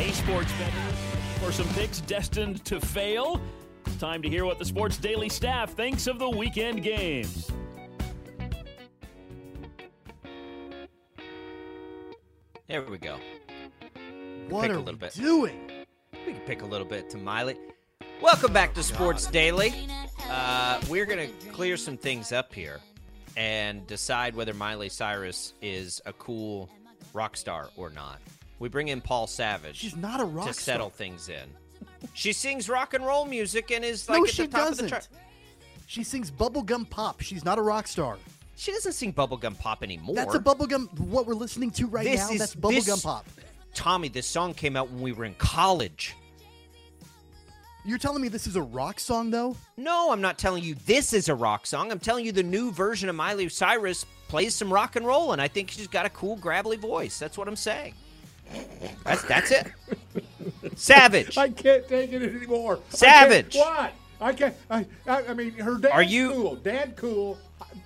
Hey, sports better for some picks destined to fail. It's time to hear what the Sports Daily staff thinks of the weekend games. There we go. What pick a are little we bit. doing? We can pick a little bit to Miley. Welcome back to Sports Daily. Uh, we're going to clear some things up here and decide whether Miley Cyrus is a cool rock star or not. We bring in Paul Savage She's not a rock to star. settle things in. She sings rock and roll music and is like no, at she the top doesn't. of the chart. She sings bubblegum pop. She's not a rock star. She doesn't sing bubblegum pop anymore. That's a bubblegum. What we're listening to right This now. is- that's bubblegum this- pop. Tommy, this song came out when we were in college. You're telling me this is a rock song, though? No, I'm not telling you this is a rock song. I'm telling you the new version of Miley Cyrus plays some rock and roll, and I think she's got a cool, gravelly voice. That's what I'm saying. That's that's it. Savage. I can't take it anymore. I Savage. What? I can't. I, I, I mean, her dad. Are you- cool. Dad cool.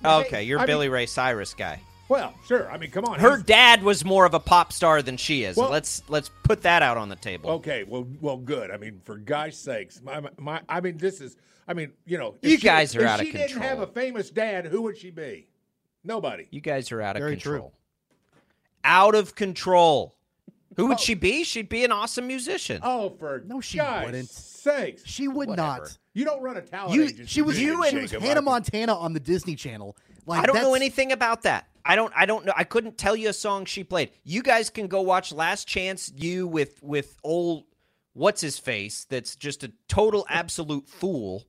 Oh, okay, you're I mean, Billy Ray Cyrus guy. well, sure. I mean, come on. Her dad was more of a pop star than she is. Well- let's let's put that out on the table. Okay. Well, well, good. I mean, for gosh sakes, my, my I mean, this is. I mean, you know, if You she- guys are out of control. she didn't have a famous dad, who would she be? Nobody. You guys are out of Very true. control. Out of control. Who Oh. would she be? She'd be an awesome musician. Oh, for No, she gosh wouldn't. sakes! She would Whatever. not. You don't run a talent You, agency. she was. you, She was Hannah I- Montana on the Disney Channel. Like I don't know anything about that. I don't. I don't know. I couldn't tell you a song she played. You guys can go watch Last Chance U with with old what's his face. That's just a total absolute fool.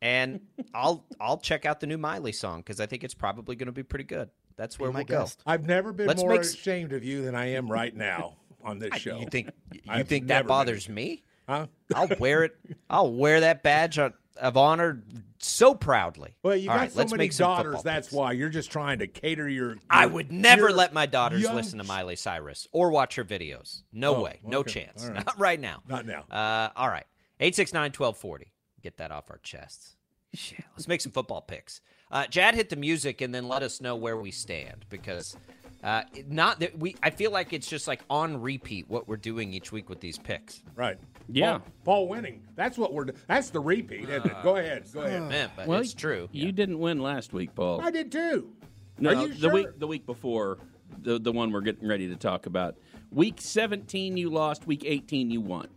And I'll I'll check out the new Miley song because I think it's probably going to be pretty good. That's Be where my we'll go. I've never been Let's more make s- ashamed of you than I am right now on this show. You think you I've think that bothers ashamed. me? Huh? I'll wear it. I'll wear that badge of of honor so proudly. Well, you All got right, so let's many make daughters. That's picks. why you're just trying to cater your. I would never let my daughters young listen to Miley Cyrus or watch her videos. No Oh, way. No chance. All right. Not right now. Not now. Uh, all right. 869 1240. Get that off our chests. Shit. Let's make some football picks. Uh, Jad hit the music and then let us know where we stand because uh, not that we. I feel like it's just like on repeat what we're doing each week with these picks. Right. Yeah. Paul, Paul winning. That's what we're. That's the repeat, isn't it? Go ahead. Go ahead. Man, but Well, it's true. You didn't win last week, Paul. I did too. No, Are you the sure? week the week before, the the one we're getting ready to talk about. Week 17 you lost, week 18 you won.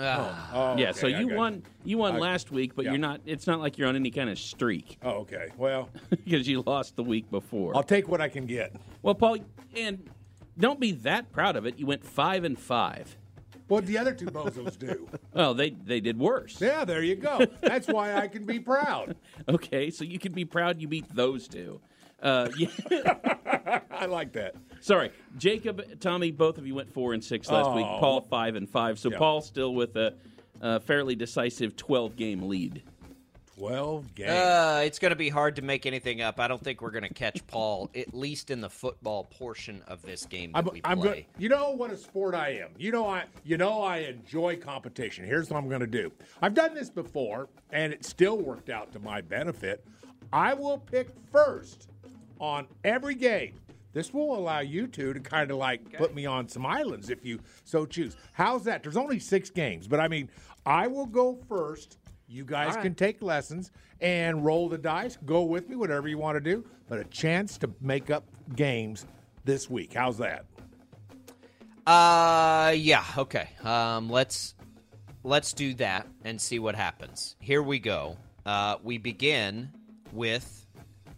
Ah, Oh, yeah, okay, so I you got won you won I- last week, but yeah. you're not it's not like you're on any kind of streak Oh, okay. Well, because you lost the week before. I'll take what I can get. well, Paul, and don't be that proud of it. You went 5 and 5. What the other two bozos do? Well, they they did worse. Yeah, there you go. That's why I can be proud. Okay, so you can be proud you beat those two. Uh, yeah, I like that. sorry, Jacob, Tommy, both of you went four and six last week. Oh. Paul five and five. So Yeah. Paul still with a, a fairly decisive twelve game lead. Twelve games. Uh, it's going to be hard to make anything up. I don't think we're going to catch Paul, at least in the football portion of this game that I'm, we I'm play. good. You know what a sport I am. You know I. You know I enjoy competition. Here's what I'm going to do. I've done this before, and it still worked out to my benefit. I will pick first on every game. This will allow you two to kind of like put me on some islands if you so choose. How's that? There's only six games, but I mean, I will go first. You guys can take lessons and roll the dice. Go with me, whatever you want to do. But a chance to make up games this week. How's that? Uh, yeah, okay. Um, let's let's do that and see what happens. Here we go. Uh, we begin with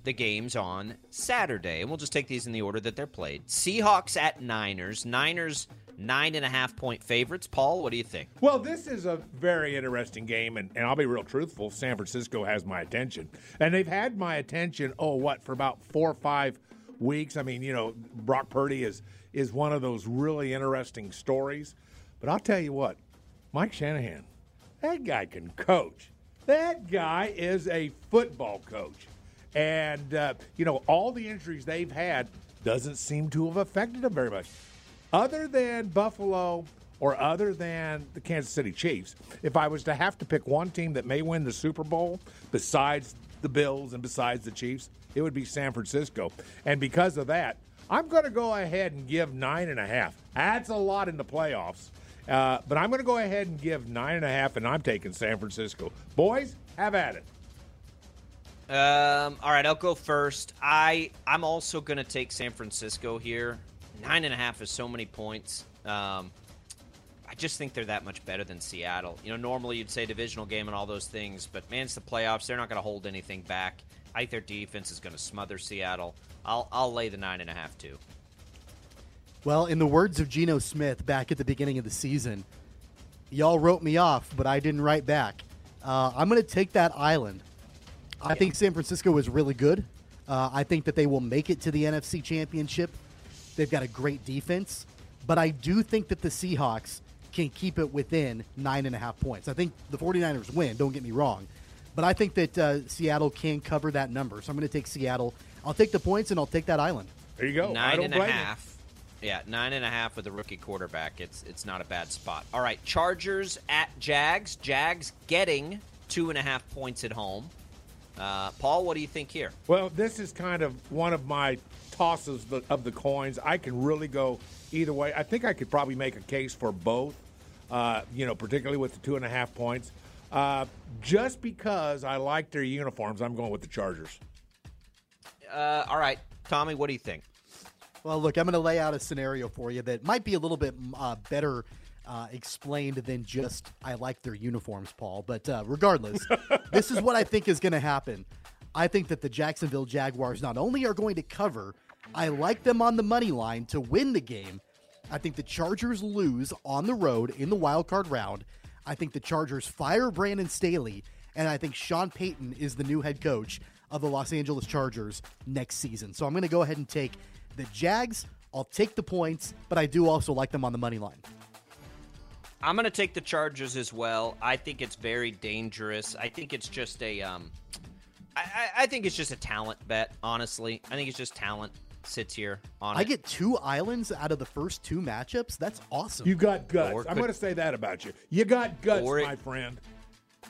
the games on Saturday, and we'll just take these in the order that they're played. Seahawks at Niners. Niners nine and a half point favorites. Paul, what do you think? Well, this is a very interesting game, and, and I'll be real truthful. San Francisco has my attention. And they've had my attention, oh, what, for about four or five weeks. I mean, you know, Brock Purdy is, is one of those really interesting stories. But I'll tell you what, Mike Shanahan, that guy can coach. That guy is a football coach. And, uh, you know, all the injuries they've had doesn't seem to have affected them very much other than Buffalo or other than the Kansas City Chiefs, if I was to have to pick one team that may win the Super Bowl besides the Bills and besides the Chiefs, it would be San Francisco. And because of that, I'm going to go ahead and give nine and a half. That's a lot in the playoffs. Uh, but I'm going to go ahead and give nine and a half, and I'm taking San Francisco. Boys, have at it. Um, all right, I'll go first. I I'm also to take San Francisco here. Nine and a half is so many points. Um, I just think they're that much better than Seattle. You know, normally you'd say divisional game and all those things, but man, it's the playoffs. They're not to hold anything back. I think their defense is to smother Seattle. I'll I'll lay the nine and a half too. Well, in the words of Geno Smith back at the beginning of the season, y'all wrote me off, but I didn't write back. Uh, I'm going to take that island. I think San Francisco is really good. Uh, I think that they will make it to the NFC Championship. They've got a great defense, but I do think that the Seahawks can keep it within nine and a half points. I think the 49ers win, don't get me wrong, but I think that uh, Seattle can cover that number. So I'm going to take Seattle. I'll take the points and I'll take that island. There you go. I Nine don't and a blame you. Yeah, nine and a half with a rookie quarterback. It's it's not a bad spot. All right, Chargers at Jags. Jags getting two and a half points at home. Uh, Paul, what do you think here? Well, this is kind of one of my tosses of the coins. I can really go either way. I think I could probably make a case for both, uh, you know, particularly with the two and a half points. Uh, just because I like their uniforms, I'm going with the Chargers. Uh, all right, Tommy, what do you think? Well, look, I'm going to lay out a scenario for you that might be a little bit uh, better uh, explained than just I like their uniforms, Paul. But uh, regardless, this is what I think is going to happen. I think that the Jacksonville Jaguars not only are going to cover, I like them on the money line to win the game. I think the Chargers lose on the road in the wild card round. I think the Chargers fire Brandon Staley, and I think Sean Payton is the new head coach of the Los Angeles Chargers next season. So I'm going to go ahead and take the Jags. I'll take the points, but I do also like them on the money line. I'm going to take the Chargers as well. I think it's very dangerous. I think it's just a, um, I, I, I think it's just a talent bet. Honestly, I think it's just talent sits here on I it. get two islands out of the first two matchups. That's awesome. You got guts. Or I'm going to say that about you. You got guts, it- my friend.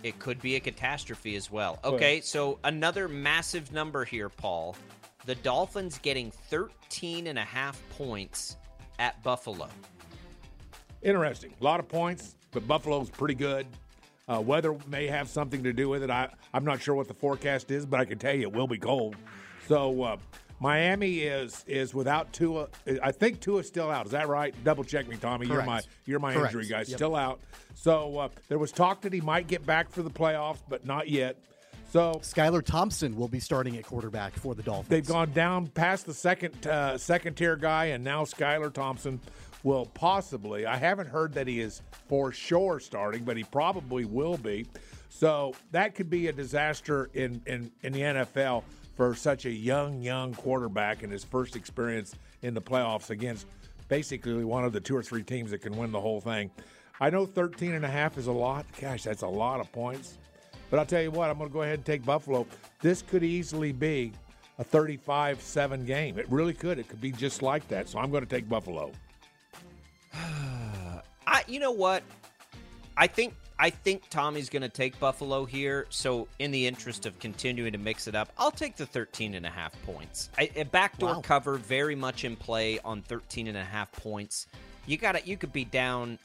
It could be a catastrophe as well. Okay, so another massive number here, Paul. The Dolphins getting 13 and a half points at Buffalo. Interesting. A lot of points, but Buffalo's pretty good. Uh, weather may have something to do with it. I, I'm not sure what the forecast is, but I can tell you it will be cold. So uh, Miami is is without Tua. I think Tua's still out. Is that right? Double check me, Tommy. You're my you're my Correct. injury guy. Yep. Still out. So uh, there was talk that he might get back for the playoffs, but not yet. So Skylar Thompson will be starting at quarterback for the Dolphins. They've gone down past the second uh, second tier guy, and now Skylar Thompson will possibly. I haven't heard that he is for sure starting, but he probably will be. So that could be a disaster in in, in the NFL for such a young young quarterback in his first experience in the playoffs against basically one of the two or three teams that can win the whole thing. I know 13 and a half is a lot. Gosh, that's a lot of points. But I'll tell you what, I'm going to go ahead and take Buffalo. This could easily be a 35 7 game. It really could. It could be just like that. So I'm going to take Buffalo. I you know what? I think I think Tommy's going to take Buffalo here. So in the interest of continuing to mix it up, I'll take the 13 and a half points. I, a backdoor Wow. cover very much in play on 13 and a half points. You got to you could be down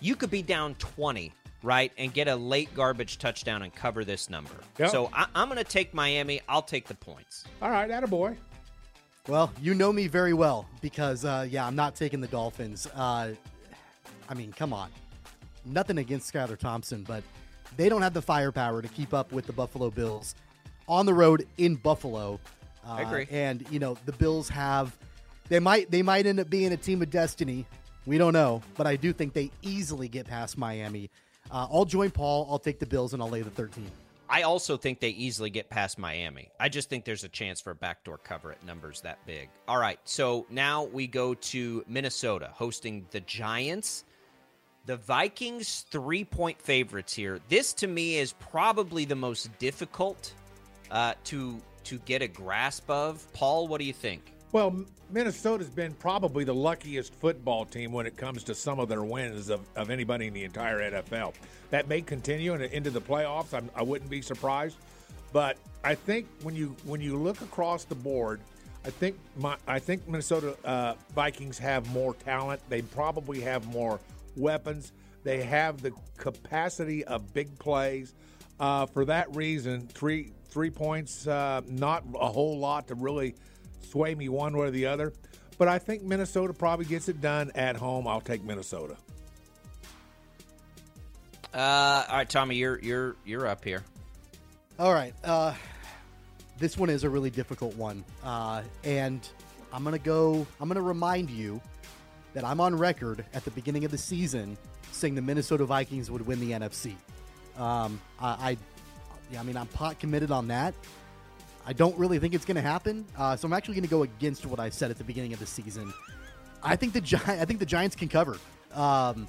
you could be down 20, right? And get a late garbage touchdown and cover this number. Yep. So I, I'm going to take Miami. I'll take the points. All right, attaboy. Well, you know me very well because, uh, yeah, I'm not taking the Dolphins. Uh, I mean, come on. Nothing against Skylar Thompson, but they don't have the firepower to keep up with the Buffalo Bills on the road in Buffalo. Uh, I agree. And you know, the Bills have they might they might end up being a team of destiny. We don't know, but I do think they easily get past Miami. Uh, I'll join Paul. I'll take the Bills and I'll lay the 13. I also think they easily get past Miami. I just think there's a chance for a backdoor cover at numbers that big. All right, so now we go to Minnesota hosting the Giants. The Vikings three point favorites here. This to me is probably the most difficult uh, to to get a grasp of. Paul, what do you think? Well, Minnesota's been probably the luckiest football team when it comes to some of their wins of, of anybody in the entire NFL. That may continue into the playoffs. I'm, I wouldn't be surprised. But I think when you when you look across the board, I think my I think Minnesota uh, Vikings have more talent. They probably have more weapons. They have the capacity of big plays. Uh, for that reason, three three points, uh, not a whole lot to really sway me one way or the other. But I think Minnesota probably gets it done at home. I'll take Minnesota. Uh, all right, Tommy, you're you're you're up here. All right. Uh, this one is a really difficult one. Uh, and I'm going to go, I'm going to remind you that I'm on record at the beginning of the season saying the Minnesota Vikings would win the NFC. Um, I, I, yeah, I mean, I'm pot committed on that. I don't really think it's going to happen. Uh, so I'm actually going to go against what I said at the beginning of the season. I think the Gi- I think the Giants can cover. Um,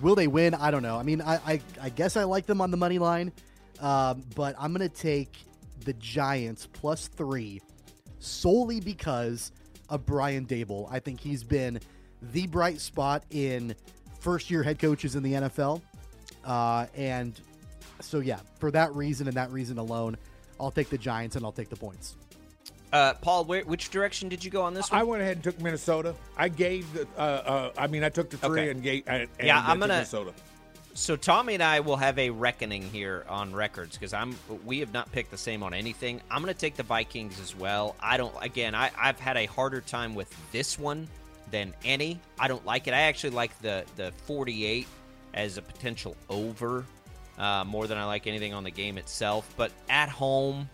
will they win? I don't know. I mean, I, I, I guess I like them on the money line, um, but I'm going to take the Giants plus three solely because of Brian Daboll. I think he's been the bright spot in first year head coaches in the NFL. Uh, and so, yeah, for that reason and that reason alone, I'll take the Giants and I'll take the points. Uh, Paul, where, which direction did you go on this one? I went ahead and took Minnesota. I gave the. Uh, uh, I mean, I took the three Okay. and gave. And, and Yeah, I I'm gonna- Minnesota. So Tommy and I will have a reckoning here on records because I'm we have not picked the same on anything. I'm going to take the Vikings as well. I don't again. I, I've had a harder time with this one than any. I don't like it. I actually like the the 48 as a potential over uh, more than I like anything on the game itself. But at home,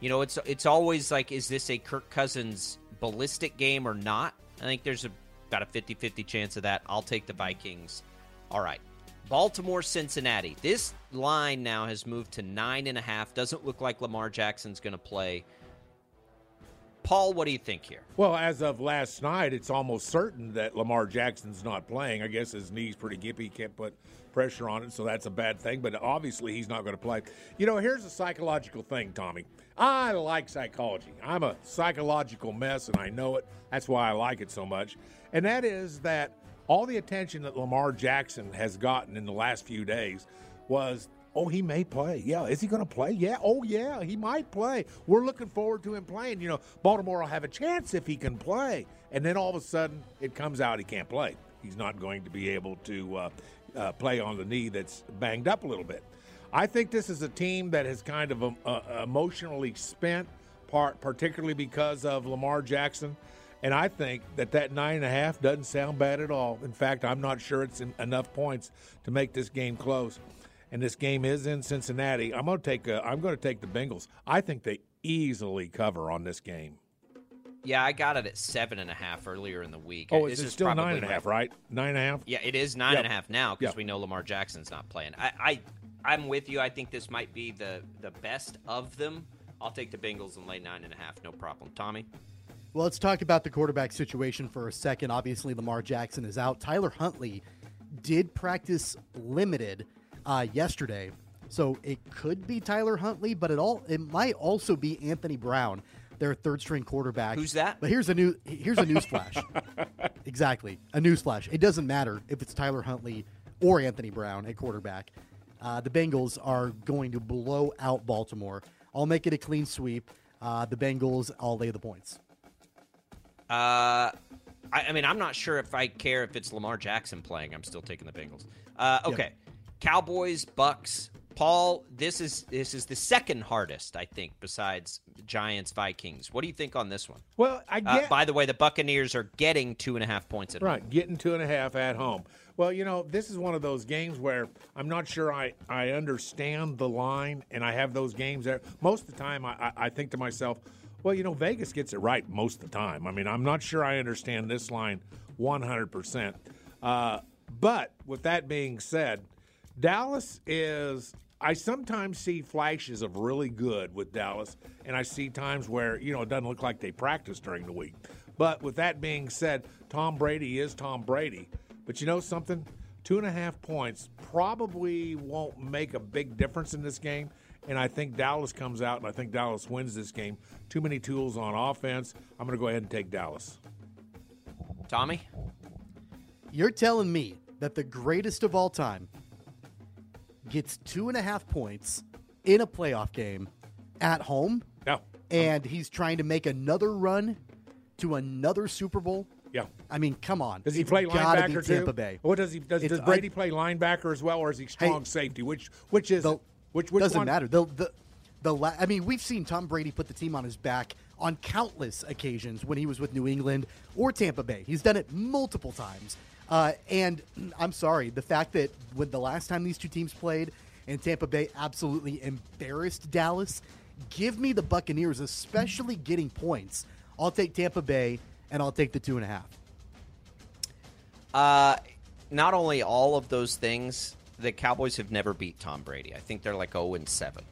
you know, it's it's always like, is this a Kirk Cousins ballistic game or not? I think there's a, about a 50-50 chance of that. I'll take the Vikings. All right. Baltimore, Cincinnati. This line now has moved to nine and a half. Doesn't look like Lamar Jackson's going to play. Paul, what do you think here? Well, as of last night, it's almost certain that Lamar Jackson's not playing. I guess his knee's pretty gippy. He can't put pressure on it, so that's a bad thing. But obviously, he's not going to play. You know, here's a psychological thing, Tommy. I like psychology. I'm a psychological mess, and I know it. That's why I like it so much. And that is that all the attention that Lamar Jackson has gotten in the last few days was Oh, he may play. Yeah. Is he going to play? Yeah. Oh, yeah. He might play. We're looking forward to him playing. You know, Baltimore will have a chance if he can play. And then all of a sudden, it comes out he can't play. He's not going to be able to uh, uh, play on the knee that's banged up a little bit. I think this is a team that has kind of um, uh, emotionally spent, part particularly because of Lamar Jackson. And I think that that nine and a half doesn't sound bad at all. In fact, I'm not sure it's en- enough points to make this game close. And this game is in Cincinnati. I'm going to take. A, I'm going to take the Bengals. I think they easily cover on this game. Yeah, I got it at seven and a half earlier in the week. Oh, This is it is still probably nine my- Right, nine and a half. Yeah, it is nine Yep. and a half now because Yep. we know Lamar Jackson's not playing. I, I, I'm with you. I think this might be the the best of them. I'll take the Bengals and lay nine and a half, no problem. Tommy. Well, let's talk about the quarterback situation for a second. Obviously, Lamar Jackson is out. Tyler Huntley did practice limited uh, yesterday, so it could be Tyler Huntley, but it all it might also be Anthony Brown, their third string quarterback. Who's that? But here's a new here's a news flash. exactly, a news flash. It doesn't matter if it's Tyler Huntley or Anthony Brown at quarterback. Uh, the Bengals are going to blow out Baltimore. I'll make it a clean sweep. Uh, the Bengals, I'll lay the points. Uh, I, I mean, I'm not sure if I care if it's Lamar Jackson playing. I'm still taking the Bengals. Uh, okay, Cowboys, Bucks. Paul, this is this is the second hardest, I think, besides Giants, Vikings. What do you think on this one? Well, I Uh, by the way, the Buccaneers are getting two and a half points at home. Right, getting two and a half at home. Well, you know, this is one of those games where I'm not sure I, I understand the line, and I have those games there. Most of the time, I, I, I think to myself, well, you know, Vegas gets it right most of the time. I mean, I'm not sure I understand this line 100%. Uh, but with that being said, Dallas is. I sometimes see flashes of really good with Dallas, and I see times where, you know, it doesn't look like they practice during the week. But with that being said, Tom Brady is Tom Brady. But you know something? Two and a half points probably won't make a big difference in this game. And I think Dallas comes out, and I think Dallas wins this game. Too many tools on offense. I'm going to go ahead and take Dallas. Tommy, You're telling me that the greatest of all time gets two and a half points in a playoff game at home, No. and he's trying to make another run to another Super Bowl Yeah. I mean, come on. Does he It's play be linebacker Tampa too? Bay. What does he does, does Brady play linebacker as well, or is he strong safety? Which which is The- Which which doesn't one? matter. The, the, the la- I mean, we've seen Tom Brady put the team on his back on countless occasions when he was with New England or Tampa Bay. He's done it multiple times. Uh, and I'm sorry, the fact that when the last time these two teams played and Tampa Bay absolutely embarrassed Dallas, give me the Buccaneers, especially getting points. I'll take Tampa Bay and I'll take the two and a half. Uh, not only all of those things, the Cowboys have never beat Tom Brady. I think they're like 0 and 7.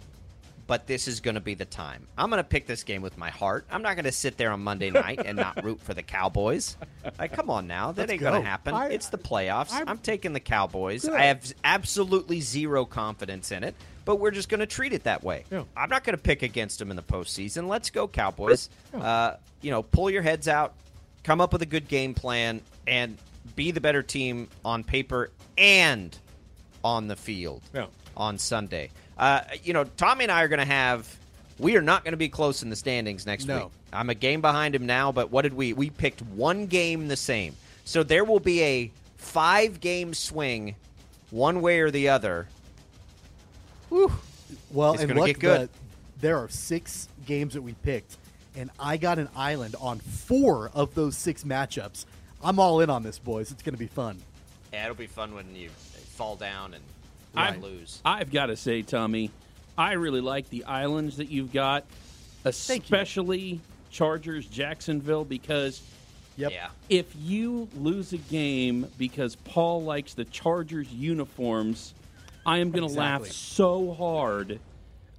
But this is going to be the time. I'm going to pick this game with my heart. I'm not going to sit there on Monday night and not root for the Cowboys. Like, come on now, that Let's ain't going to happen. I- it's the playoffs. I'm- I'm, taking the Cowboys. Good. I have absolutely zero confidence in it, but we're just going to treat it that way. Yeah. I'm not going to pick against them in the postseason. Let's go, Cowboys. Uh, you know, pull your heads out, come up with a good game plan, and be the better team on paper and on the field Yeah. on Sunday. Uh, you know, Tommy and I are going to have. We are not going to be close in the standings next No. week. I'm a game behind him now, but what did we? We picked one game the same. So there will be a five game swing, one way or the other. Whew. Well, It's and gonna look, get good. the- there are six games that we picked, and I got an island on four of those six matchups. I'm all in on this, boys. It's going to be fun. Yeah, it'll be fun when you fall down and I lose. I've got to say, Tommy, I really like the islands that you've got, you. especially Chargers Jacksonville, because Yep. Yeah. if you lose a game because Paul likes the Chargers uniforms, I am going to laugh so hard.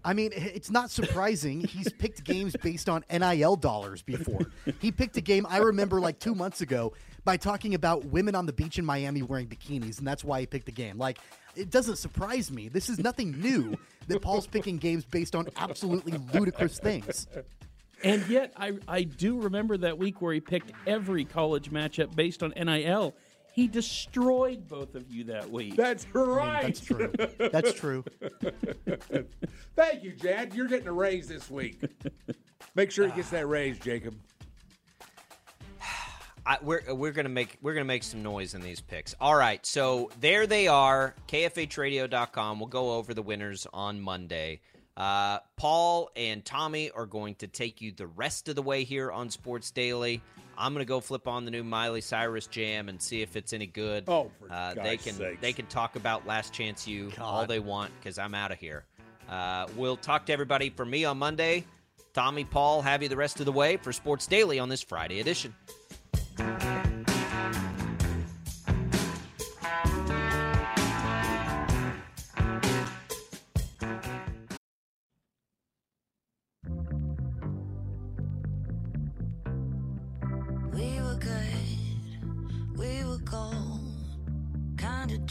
I mean, it's not surprising. He's picked games based on NIL dollars before. He picked a game I remember like two months ago by talking about women on the beach in Miami wearing bikinis, and that's why he picked the game. Like, it doesn't surprise me. This is nothing new that Paul's picking games based on absolutely ludicrous things. And yet, I, I do remember that week where he picked every college matchup based on NIL. He destroyed both of you that week. That's right. That's true. That's true. Thank you, Jad. You're getting a raise this week. Make sure he gets that raise, Jacob. I, we're we're gonna make we're gonna make some noise in these picks. All right, so there they are. KFHRadio.com. We'll go over the winners on Monday. Uh, Paul and Tommy are going to take you the rest of the way here on Sports Daily. I'm gonna go flip on the new Miley Cyrus jam and see if it's any good. Oh, for uh, they can sakes. they can talk about Last Chance U all they want because I'm out of here. Uh, we'll talk to everybody for me on Monday. Tommy, Paul, have you the rest of the way for Sports Daily on this Friday edition.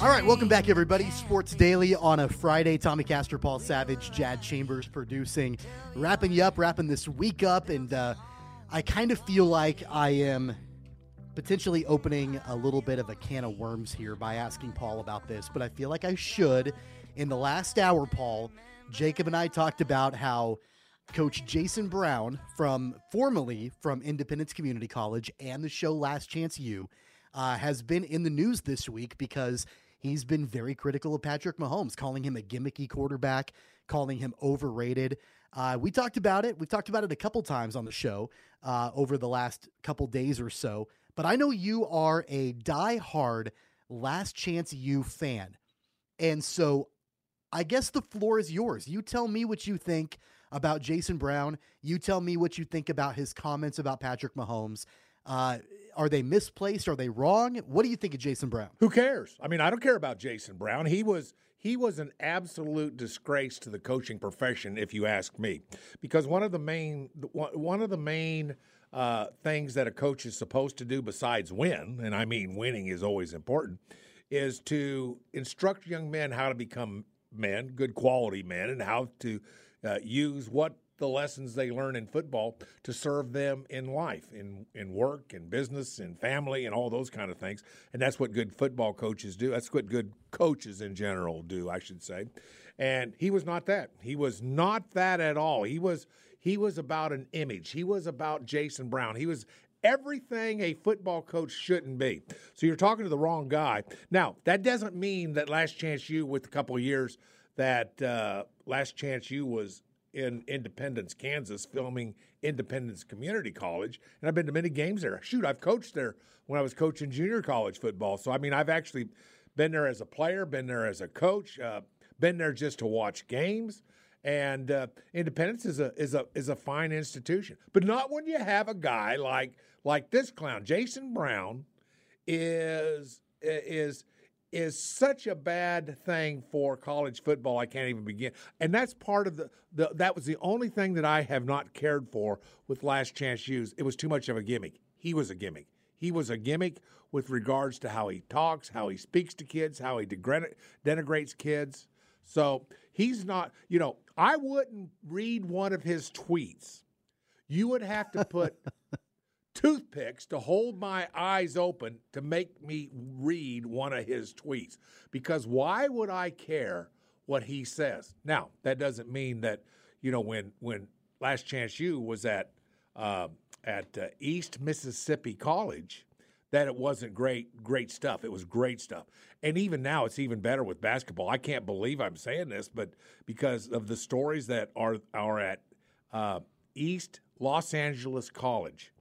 All right, welcome back, everybody. Sports Daily on a Friday. Tommy Castor, Paul Savage, Jad Chambers producing, wrapping you up, wrapping this week up, and uh, I kind of feel like I am potentially opening a little bit of a can of worms here by asking Paul about this, but I feel like I should. In the last hour, Paul, Jacob and I talked about how Coach Jason Brown from formerly from Independence Community College and the show Last Chance U uh, has been in the news this week because he's been very critical of Patrick Mahomes, calling him a gimmicky quarterback, calling him overrated. Uh, we talked about it. We've talked about it a couple times on the show uh, over the last couple days or so. But I know you are a die-hard Last Chance U fan. And so I guess the floor is yours. You tell me what you think about Jason Brown. You tell me what you think about his comments about Patrick Mahomes. Uh, are they misplaced? Are they wrong? What do you think of Jason Brown? Who cares? I mean, I don't care about Jason Brown. He was he was an absolute disgrace to the coaching profession, if you ask me, because one of the main one of the main uh, things that a coach is supposed to do besides win, and I mean winning is always important, is to instruct young men how to become men, good quality men, and how to uh, use what the lessons they learn in football to serve them in life, in in work, in business, in family, and all those kind of things. And that's what good football coaches do. That's what good coaches in general do, I should say. And he was not that. He was not that at all. He was he was about an image. He was about Jason Brown. He was everything a football coach shouldn't be. So you're talking to the wrong guy. Now, that doesn't mean that Last Chance U, with a couple years that uh, Last Chance U was in Independence, Kansas, filming Independence Community College, and I've been to many games there. Shoot, I've coached there when I was coaching junior college football. So I mean, I've actually been there as a player, been there as a coach, uh, been there just to watch games. And uh, Independence is a is a is a fine institution, but not when you have a guy like like this clown, Jason Brown, is is is such a bad thing for college football. I can't even begin. And that's part of the, the that was the only thing that I have not cared for with Last Chance U's. It was too much of a gimmick. He was a gimmick. He was a gimmick with regards to how he talks, how he speaks to kids, how he denigrates kids. So he's not, you know, I wouldn't read one of his tweets. You would have to put toothpicks to hold my eyes open to make me read one of his tweets. Because why would I care what he says? Now, that doesn't mean that, you know, when when Last Chance U was at uh, at uh, East Mississippi College, that it wasn't great great stuff. It was great stuff. And even now it's even better with basketball. I can't believe I'm saying this, but because of the stories that are are at uh, East Los Angeles College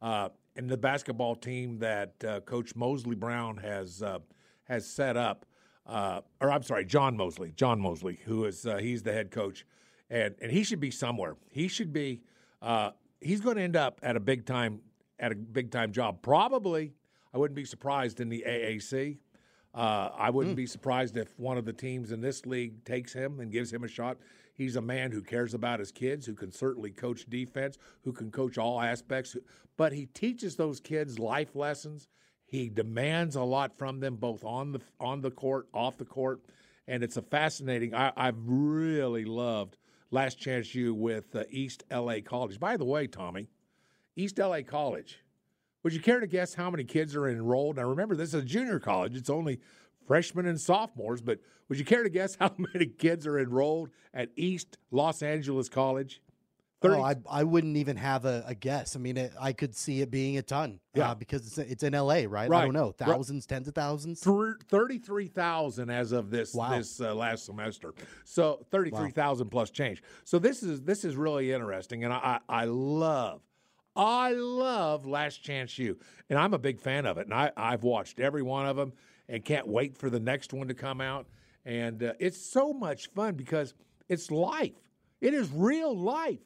uh, and the basketball team that uh, Coach Mosley Brown has uh, has set up, uh, or I'm sorry, John Mosley, John Mosley, who is uh, he's the head coach, and and he should be somewhere. He should be. He's going to end up at a big time at a big time job. Probably, I wouldn't be surprised in the AAC. I wouldn't be surprised if one of the teams in this league takes him and gives him a shot. He's a man who cares about his kids, who can certainly coach defense, who can coach all aspects, but he teaches those kids life lessons. He demands a lot from them, both on the on the court, off the court, and it's a fascinating. I, I've really loved Last Chance U with uh, East LA College. By the way, Tommy, East LA College. Would you care to guess how many kids are enrolled? Now, remember, this is a junior college. It's only freshmen and sophomores, but would you care to guess how many kids are enrolled at East Los Angeles College? 30 Oh, I, I wouldn't even have a, a guess. I mean, it, I could see it being a ton. Yeah. Uh, because it's, it's in LA, right? right? I don't know. Right. Thousands, tens of thousands. Thir- 33,000 as of this Wow. this uh, last semester. So 33,000 plus change. So this is this is really interesting and I I, I love I love Last Chance U. And I'm a big fan of it and I I've watched every one of them and can't wait for the next one to come out and uh, it's so much fun because it's life. It is real life.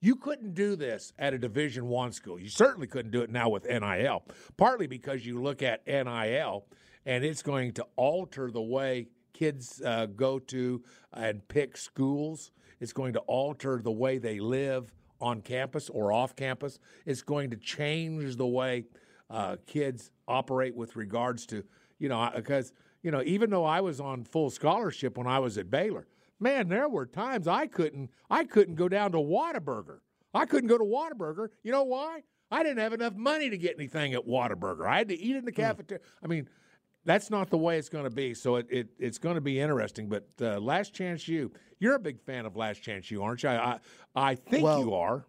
You couldn't do this at a Division One school. You certainly couldn't do it now with NIL. Partly because you look at NIL, and it's going to alter the way kids uh, go to and pick schools. It's going to alter the way they live on campus or off campus. It's going to change the way uh, kids operate with regards to you know because you know even though I was on full scholarship when I was at Baylor man, there were times I couldn't I couldn't go down to Whataburger. I couldn't go to Whataburger. You know why? I didn't have enough money to get anything at Whataburger. I had to eat in the cafeteria. I mean, that's not the way it's going to be. So it, it it's going to be interesting. But uh, Last Chance U, you're a big fan of Last Chance U, aren't you? I I, I think Well- you are.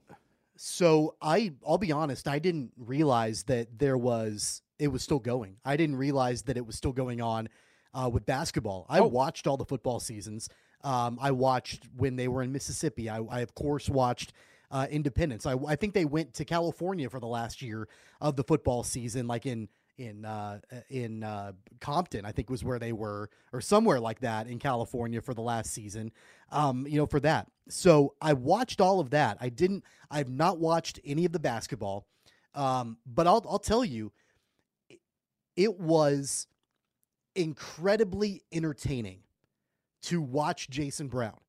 So I, I'll be honest, I didn't realize that there was it was still going. I didn't realize that it was still going on uh, with basketball. I Oh. watched all the football seasons. Um, I watched when they were in Mississippi. I, I of course watched uh, Independence. I, I think they went to California for the last year of the football season, like in in uh, in uh, Compton. I think was where they were, or somewhere like that in California for the last season. Um, you know, for that. So I watched all of that. I didn't. I've not watched any of the basketball. Um, but I'll I'll tell you, it- was incredibly entertaining to watch Jason Brown.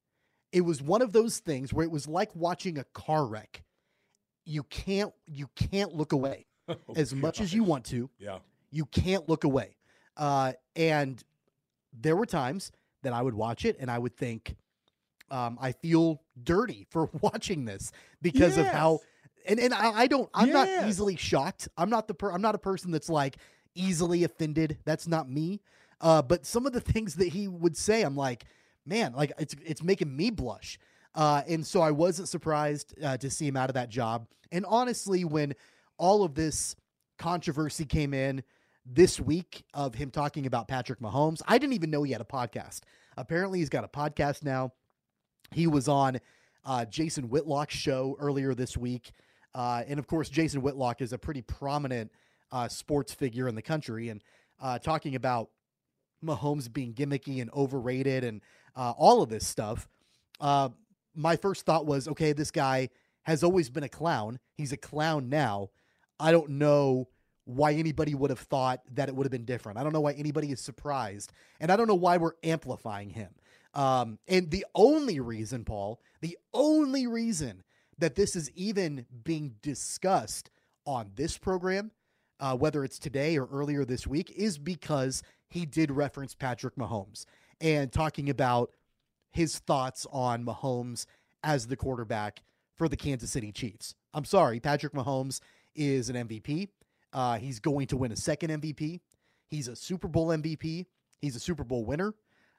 It was one of those things where it was like watching a car wreck. You can't you can't look away as much as you want to. Yeah. You can't look away. Uh, and there were times that I would watch it and I would think, um, I feel dirty for watching this because of how and and I, I don't I'm not easily shocked. I'm not the per, I'm not a person that's like easily offended. That's not me. Uh, but some of the things that he would say, I'm like, man, like it's it's making me blush. Uh, and so I wasn't surprised uh, to see him out of that job. And honestly, when all of this controversy came in this week of him talking about Patrick Mahomes. I didn't even know he had a podcast. Apparently, he's got a podcast now. He was on uh, Jason Whitlock's show earlier this week. Uh, and of course, Jason Whitlock is a pretty prominent uh, sports figure in the country. And uh, talking about Mahomes being gimmicky and overrated and uh, all of this stuff, uh, my first thought was okay, this guy has always been a clown. He's a clown now. I don't know why anybody would have thought that it would have been different. I don't know why anybody is surprised. And I don't know why we're amplifying him. Um, and the only reason, Paul, the only reason that this is even being discussed on this program, uh, whether it's today or earlier this week, is because he did reference Patrick Mahomes and talking about his thoughts on Mahomes as the quarterback for the Kansas City Chiefs. I'm sorry, Patrick Mahomes is an MVP. Uh, he's going to win a second MVP. He's a Super Bowl MVP. He's a Super Bowl winner.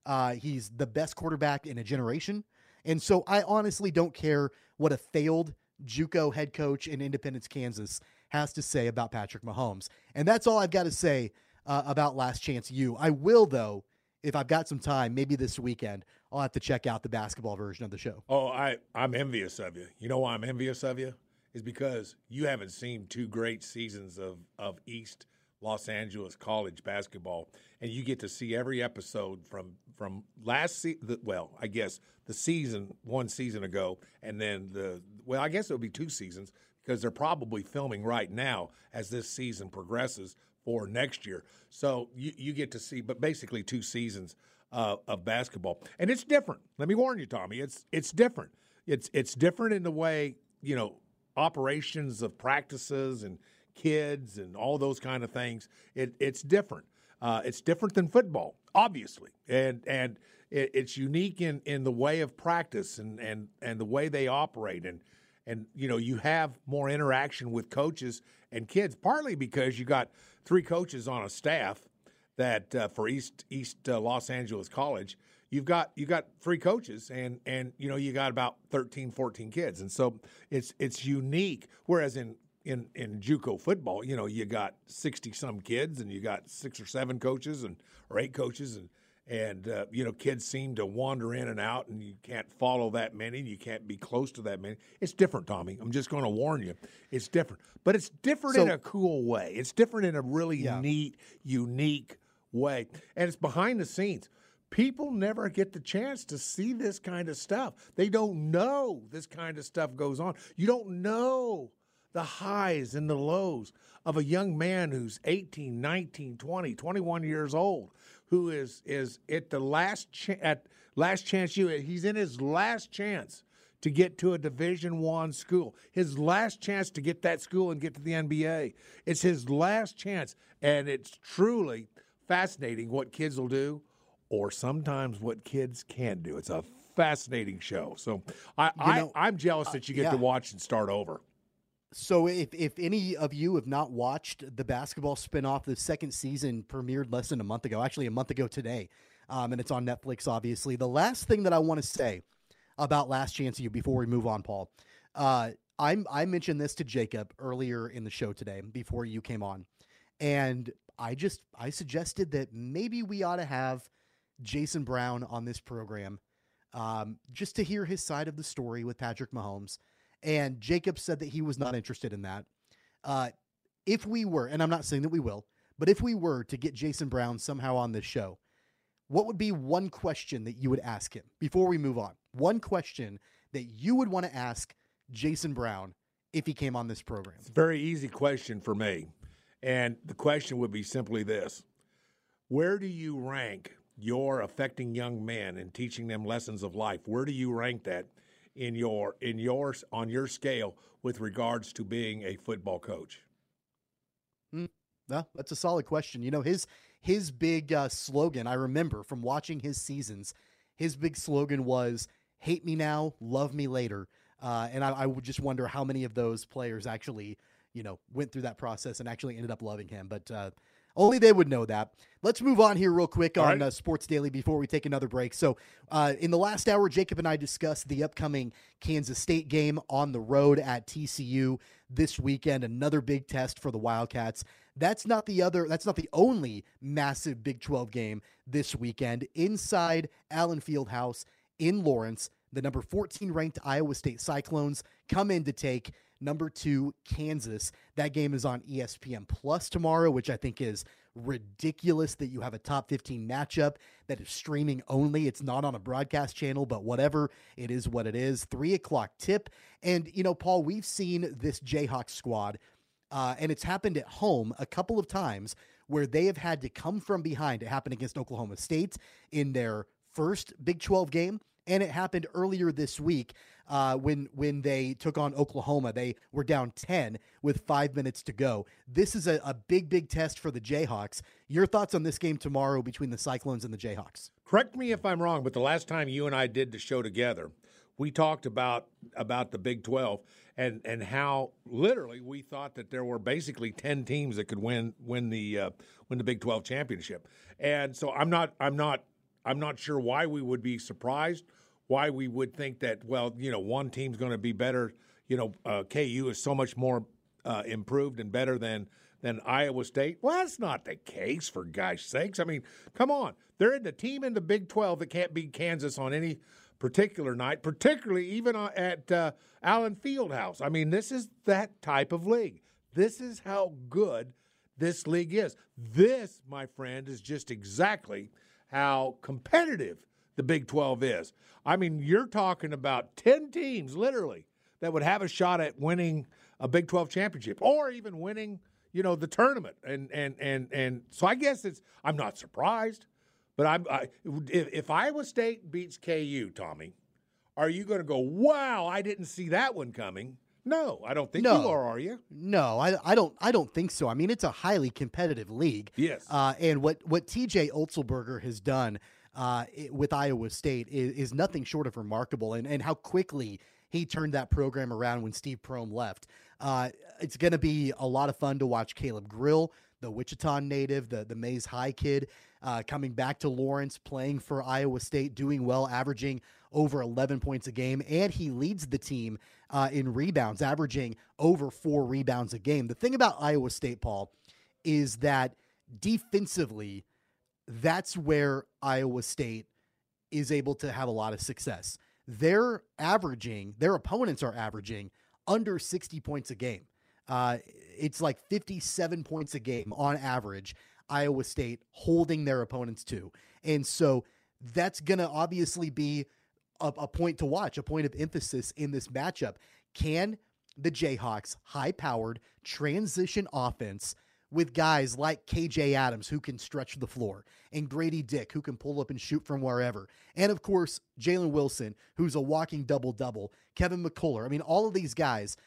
Uh, he's the best quarterback in a generation. And so I honestly don't care what a failed JUCO head coach in Independence, Kansas has to say about Patrick Mahomes. And that's all I've got to say uh, about Last Chance U. I will, though, if I've got some time, maybe this weekend, I'll have to check out the basketball version of the show. Oh, I, I'm envious of you. You know why I'm envious of you? Is because you haven't seen two great seasons of, of East Los Angeles college basketball, and you get to see every episode from from last se- the, well, I guess the season one season ago, and then the well, I guess it'll be two seasons because they're probably filming right now as this season progresses for next year. So you you get to see, but basically two seasons uh, of basketball, and it's different. Let me warn you, Tommy. It's it's different. It's it's different in the way you know operations of practices and kids and all those kind of things. It, it's different. Uh, it's different than football, obviously, and and it, it's unique in, in the way of practice and, and, and the way they operate, and and you know you have more interaction with coaches and kids, partly because you got three coaches on a staff that uh, for East East uh, Los Angeles College, you've got you got three coaches and and you know you got about 13 14 kids. And so it's it's unique. Whereas in in in JUCO football, you know, you got 60 some kids and you got six or seven coaches and or eight coaches and and uh, you know kids seem to wander in and out and you can't follow that many and you can't be close to that many. It's different tommy. I'm just going to warn you. It's different. But it's different So- in a cool way. It's different in a really Yeah. neat unique way. And it's behind the scenes people never get the chance to see this kind of stuff. They don't know this kind of stuff goes on. You don't know the highs and the lows of a young man who's 18 19 20 21 years old who is is at the last ch- at last chance you he's in his last chance to get to a division 1 school. His last chance to get that school and get to the NBA it's his last chance and it's truly fascinating what kids will do or sometimes what kids can do it's a fascinating show so i, I know, i'm jealous that you get to yeah. watch and start over So if if any of you have not watched the basketball spinoff, the second season premiered less than a month ago, actually a month ago today, um, and it's on Netflix. Obviously, the last thing that I want to say about Last Chance U before we move on, Paul, uh, I I mentioned this to Jacob earlier in the show today before you came on, and I just I suggested that maybe we ought to have Jason Brown on this program, um, just to hear his side of the story with Patrick Mahomes. And Jacob said that he was not interested in that. Uh, if we were, and I'm not saying that we will, but if we were to get Jason Brown somehow on this show, what would be one question that you would ask him before we move on? One question that you would want to ask Jason Brown if he came on this program. It's a very easy question for me. And the question would be simply this Where do you rank your affecting young men and teaching them lessons of life? Where do you rank that in your in yours on your scale with regards to being a football coach? No, that's a solid question. You know, his his big uh, slogan, I remember from watching his seasons, his big slogan was "Hate me now, love me later." Uh, and I, I would just wonder how many of those players actually, you know, went through that process and actually ended up loving him. But uh, only they would know that. Let's move on here real quick All on right. uh, Sports Daily before we take another break. So, uh, in the last hour, Jacob and I discussed the upcoming Kansas State game on the road at TCU. this weekend. Another big test for the Wildcats. That's not the other. That's not the only massive Big 12 game this weekend. Inside Allen Fieldhouse in Lawrence, the number 14 ranked Iowa State Cyclones come in to take number two Kansas. That game is on ESPN Plus tomorrow, which I think is ridiculous that you have a top 15 matchup that is streaming only. It's not on a broadcast channel, but whatever. It is what it is. Three o'clock tip. And, you know, Paul, we've seen this Jayhawk squad, uh, and it's happened at home a couple of times where they have had to come from behind. It happened against Oklahoma State in their first Big 12 game. And it happened earlier this week uh, when when they took on Oklahoma. They were down 10 with five minutes to go. This is a, a big, big test for the Jayhawks. Your thoughts on this game tomorrow between the Cyclones and the Jayhawks? Correct me if I'm wrong, but the last time you and I did the show together, we talked about about the Big 12 and and how literally we thought that there were basically 10 teams that could win win the uh, win the Big 12 championship. And so I'm not I'm not I'm not sure why we would be surprised, why we would think that well, you know, one team's going to be better, you know, uh, KU is so much more uh, improved and better than than Iowa State. Well, that's not the case for gosh sakes. I mean, come on. They're in the team in the Big 12 that can't beat Kansas on any particular night, particularly even uh, at uh, Allen Fieldhouse. I mean, this is that type of league. This is how good this league is. This, my friend, is just exactly how competitive the Big 12 is. I mean, you're talking about 10 teams, literally, that would have a shot at winning a Big 12 championship or even winning, you know, the tournament. And and and and so I guess it's I'm not surprised, but I'm I, if, if Iowa State beats KU, Tommy, are you going to go, "Wow, I didn't see that one coming"? No, I don't think No. you are, are you? No, I, I don't I don't think so. I mean, it's a highly competitive league. Yes. Uh, and what what TJ Otzelberger has done uh, i- with Iowa State is, is nothing short of remarkable, and and how quickly he turned that program around when Steve Prohm left. Uh, it's going to be a lot of fun to watch Caleb Grill, the Wichita native, the the Maize High kid, uh, coming back to Lawrence, playing for Iowa State, doing well, averaging over 11 points a game, and he leads the team uh, in rebounds, averaging over four rebounds a game. The thing about Iowa State, Paul, is that defensively, that's where Iowa State is able to have a lot of success. They're averaging, their opponents are averaging under 60 points a game. Uh, it's like 57 points a game on average, Iowa State holding their opponents to. And so that's going to obviously be a, a point to watch, a point of emphasis in this matchup. Can the Jayhawks, high powered transition offense, with guys like KJ Adams who can stretch the floor and Grady Dick who can pull up and shoot from wherever. And of course, Jalen Wilson, who's a walking double double, Kevin McCullar. I mean, all of these guys,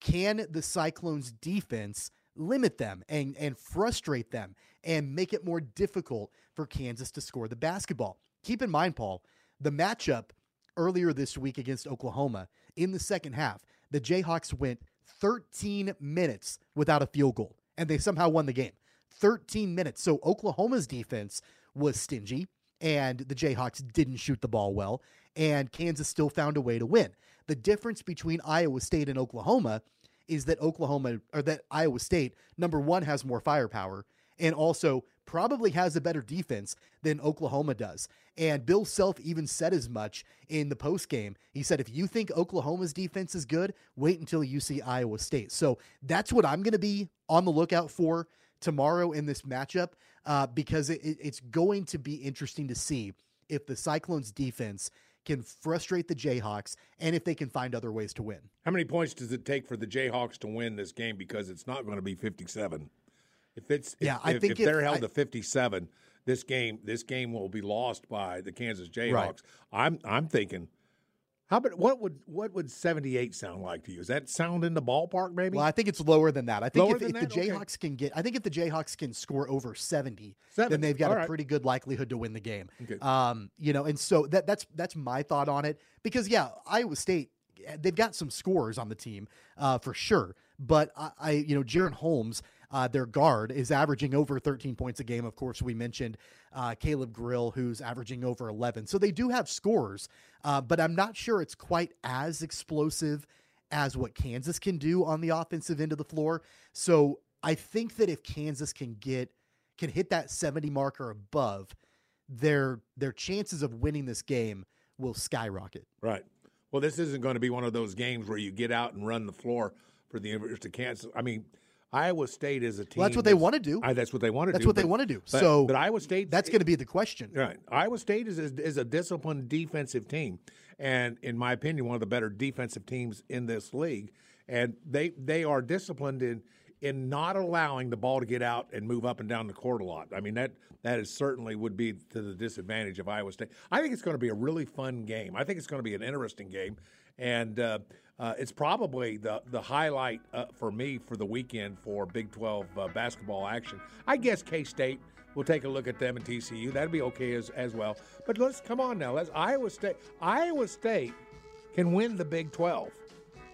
can the Cyclones defense limit them and, and frustrate them and make it more difficult for Kansas to score the basketball? Keep in mind, Paul, the matchup earlier this week against Oklahoma in the second half, the Jayhawks went 13 minutes without a field goal and they somehow won the game. 13 minutes. So Oklahoma's defense was stingy and the Jayhawks didn't shoot the ball well and Kansas still found a way to win. The difference between Iowa State and Oklahoma is that Oklahoma or that Iowa State number 1 has more firepower and also probably has a better defense than Oklahoma does. And Bill Self even said as much in the post game. He said, if you think Oklahoma's defense is good, wait until you see Iowa State. So that's what I'm going to be on the lookout for tomorrow in this matchup uh, because it, it- it's going to be interesting to see if the Cyclones defense can frustrate the Jayhawks and if they can find other ways to win. How many points does it take for the Jayhawks to win this game? Because it's not going to be 57. If it's if, Yeah, I if, think if if they're held I- to 57, this game this game will be lost by the Kansas Jayhawks. I'm I'm thinking, how about what would what would 78 sound like to you? Is that sound in the ballpark? Maybe. Well, I think it's lower than that. I think if, if the that? Okay. Jayhawks can get, I think if the Jayhawks can score over 70, 70, then they've got all a right. pretty good likelihood to win the game. Okay. Um, you know, and so that that's that's my thought on it because yeah, Iowa State they've got some scores on the team uh, for sure, but I, I you know Jaren Holmes. Uh, their guard is averaging over 13 points a game. Of course, we mentioned uh, Caleb Grill, who's averaging over 11. So they do have scores, uh, but I'm not sure it's quite as explosive as what Kansas can do on the offensive end of the floor. So I think that if Kansas can get can hit that 70 mark or above, their their chances of winning this game will skyrocket. Right. Well, this isn't going to be one of those games where you get out and run the floor for the University of Kansas. I mean, Iowa State is a team. Well, that's what they want to do. I, that's what they want to That's do. That's what they want to do. but- so but Iowa State. that's going to be the question. Right. Iowa State is, is is a disciplined defensive team, and in my opinion, one of the better defensive teams in this league. And they they are disciplined in in not allowing the ball to get out and move up and down the court a lot. I mean that that is certainly would be to the disadvantage of Iowa State. I think it's going to be a really fun game. I think it's going to be an interesting game, and uh, uh, it's probably the the highlight uh, for me for the weekend for Big Twelve uh, basketball action. I guess K State. We'll take a look at them and TCU. That'd be okay as, as well. But let's come on now. Let's Iowa State. Iowa State can win the Big Twelve.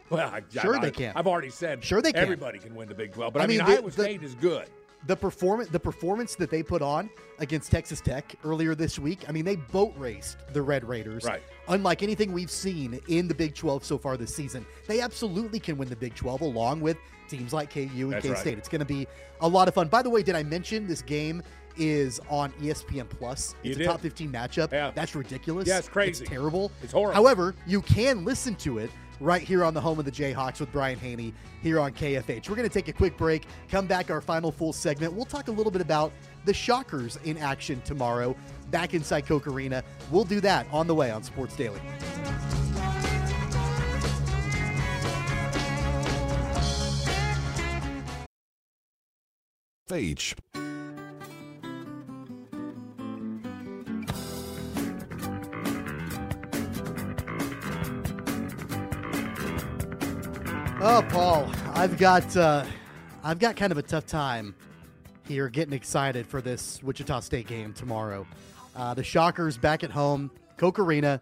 Well, I, Sure I, they can. I've already said Sure they can. Everybody can win the Big Twelve, but I, I mean, mean, the- Iowa the- State is good. The performance the performance that they put on against Texas Tech earlier this week, I mean, they boat raced the Red Raiders. Right. Unlike anything we've seen in the Big 12 so far this season, they absolutely can win the Big 12 along with teams like KU and That's K right. State. It's going to be a lot of fun. By the way, did I mention this game is on ESPN Plus? You It's did. a top 15 matchup. Yeah. That's ridiculous. Yeah, it's crazy. It's terrible. It's horrible. However, you can listen to it right here on the home of the Jayhawks with Brian Hanni here on KFH. We're going to take a quick break, come back our final full segment. We'll talk a little bit about the Shockers in action tomorrow back inside Koch Arena. We'll do that on the way on Sports Daily. H. Oh, Paul, I've got uh, I've got kind of a tough time here getting excited for this Wichita State game tomorrow. Uh, the Shockers back at home, Koch Arena,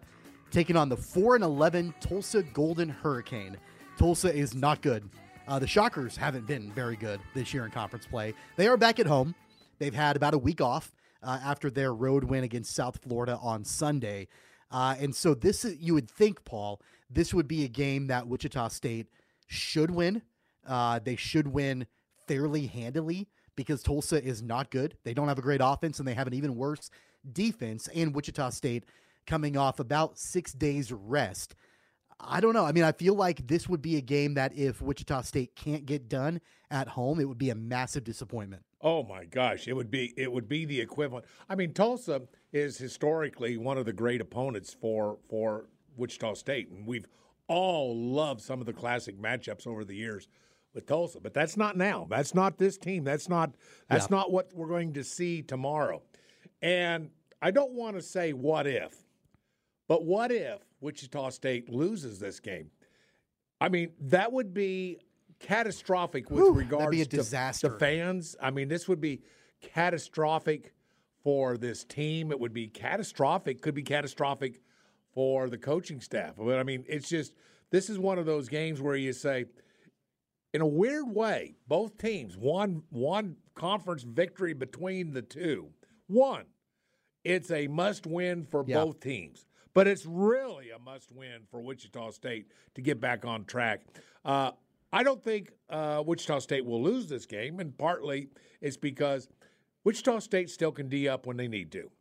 taking on the four and eleven Tulsa Golden Hurricane. Tulsa is not good. Uh, the Shockers haven't been very good this year in conference play. They are back at home. They've had about a week off uh, after their road win against South Florida on Sunday, uh, and so this is, you would think, Paul, this would be a game that Wichita State should win. Uh, they should win fairly handily because Tulsa is not good. They don't have a great offense and they have an even worse defense. And Wichita State coming off about six days rest. I don't know. I mean, I feel like this would be a game that if Wichita State can't get done at home, it would be a massive disappointment. Oh my gosh, it would be it would be the equivalent. I mean, Tulsa is historically one of the great opponents for for Wichita State, and we've all loved some of the classic matchups over the years with Tulsa. But that's not now. That's not this team. That's not that's not what we're going to see tomorrow. And I don't want to say what if, but what if Wichita State loses this game? I mean, that would be catastrophic with Whew, regards to disaster. the fans. I mean, this would be catastrophic for this team. It would be catastrophic. Could be catastrophic for the coaching staff. But I mean, it's just this is one of those games where you say, in a weird way, both teams one one conference victory between the two. One, it's a must win for Yeah. both teams, but it's really a must win for Wichita State to get back on track. Uh, I don't think uh, Wichita State will lose this game, and partly it's because Wichita State still can D up when they need to.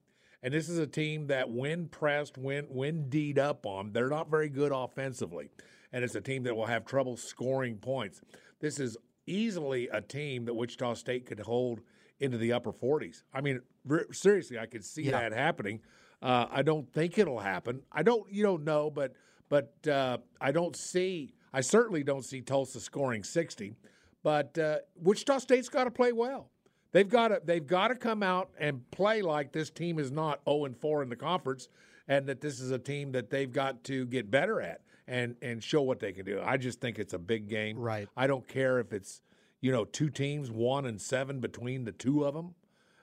And this is a team that, when pressed, when when D'd up on, they're not very good offensively, and it's a team that will have trouble scoring points. This is easily a team that Wichita State could hold into the upper 40s. I mean, re- seriously, I could see Yeah. that happening. Uh, I don't think it'll happen. I don't, you don't know, but but uh, I don't see. I certainly don't see Tulsa scoring 60. But uh, Wichita State's got to play well. They've got to they've got to come out and play like this team is not 0 and 4 in the conference, and that this is a team that they've got to get better at and and show what they can do. I just think it's a big game. Right. I don't care if it's you know two teams, one and seven between the two of them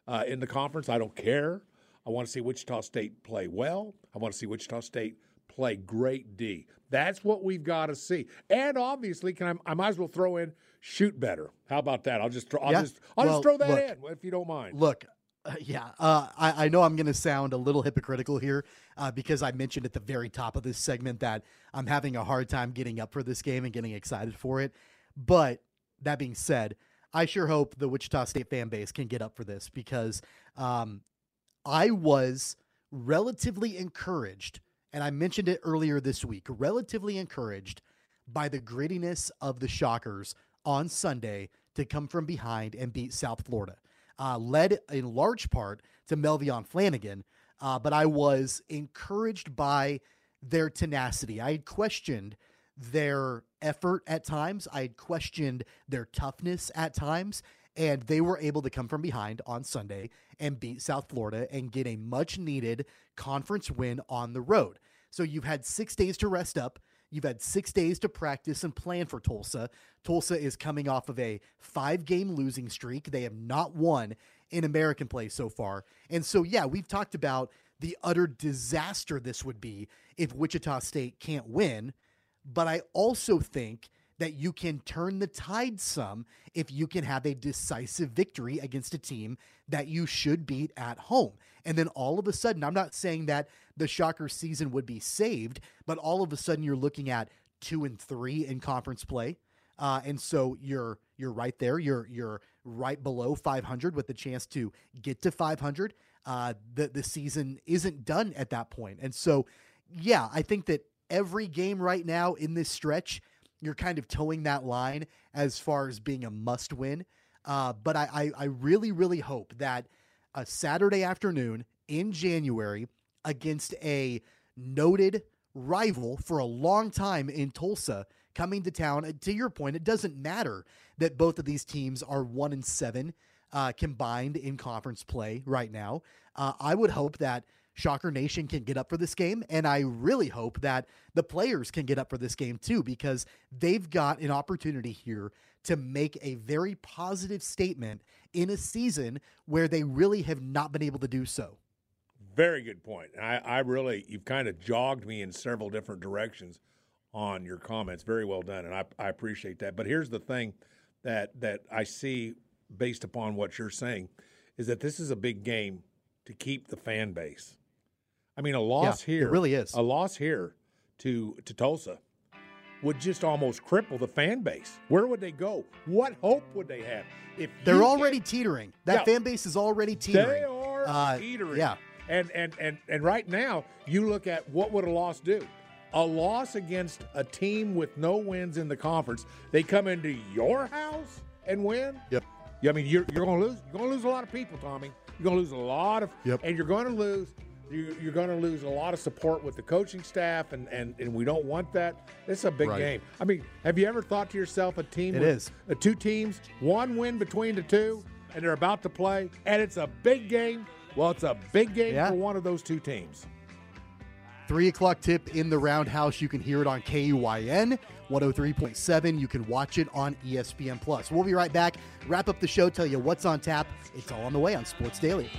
uh, in the conference. I don't care. I want to see Wichita State play well. I want to see Wichita State play great D. That's what we've got to see. And obviously, can I, I might as well throw in shoot better. How about that? I'll just throw, I'll Yeah. just I'll Well, just throw that look. in if you don't mind. Look, Uh, yeah, uh, I, I know I'm going to sound a little hypocritical here uh, because I mentioned at the very top of this segment that I'm having a hard time getting up for this game and getting excited for it. But that being said, I sure hope the Wichita State fan base can get up for this because um, I was relatively encouraged, and I mentioned it earlier this week, relatively encouraged by the grittiness of the Shockers on Sunday to come from behind and beat South Florida uh, led in large part to Melvion Flanagan. Uh, but I was encouraged by their tenacity. I had questioned their effort at times, I had questioned their toughness at times, and they were able to come from behind on Sunday and beat South Florida and get a much needed conference win on the road. So you've had six days to rest up. You've had six days to practice and plan for Tulsa. Tulsa is coming off of a five game losing streak. They have not won in American play so far. And so, yeah, we've talked about the utter disaster this would be if Wichita State can't win. But I also think that you can turn the tide some if you can have a decisive victory against a team that you should beat at home. And then all of a sudden, I'm not saying that the Shocker season would be saved, but all of a sudden you're looking at two and three in conference play. Uh, and so you're you're right there. You're you're right below 500 with the chance to get to 500. Uh, the the season isn't done at that point, and so yeah, I think that every game right now in this stretch you're kind of toeing that line as far as being a must win. Uh, but I, I, I really, really hope that a Saturday afternoon in January against a noted rival for a long time in Tulsa coming to town. To your point, it doesn't matter that both of these teams are one and seven uh, combined in conference play right now. Uh, I would hope that Shocker Nation can get up for this game. And I really hope that the players can get up for this game too, because they've got an opportunity here to make a very positive statement in a season where they really have not been able to do so. Very good point. I, I really, you've kind of jogged me in several different directions on your comments. Very well done, and I, I appreciate that. But here's the thing that that I see based upon what you're saying is that this is a big game to keep the fan base. I mean, a loss yeah, here it really is a loss here to to Tulsa would just almost cripple the fan base. Where would they go? What hope would they have if they're already teetering? That yeah, fan base is already teetering. They are uh, teetering. Yeah, and and and and right now, you look at what would a loss do? A loss against a team with no wins in the conference. They come into your house and win. Yep. I mean, you're, you're going to lose. You're going to lose a lot of people, Tommy. You're going to lose a lot of, yep. and you're going to lose you, are going to lose a lot of support with the coaching staff, and, and, and we don't want that. It's a big right. game. I mean, have you ever thought to yourself a team? It with, is. Uh, two teams, one win between the two, and they're about to play, and it's a big game. Well, it's a big game yeah. for one of those two teams. Three o'clock tip in the roundhouse. You can hear it on KUYN 103.7. You can watch it on ESPN Plus. We'll be right back. Wrap up the show, tell you what's on tap. It's all on the way on Sports Daily.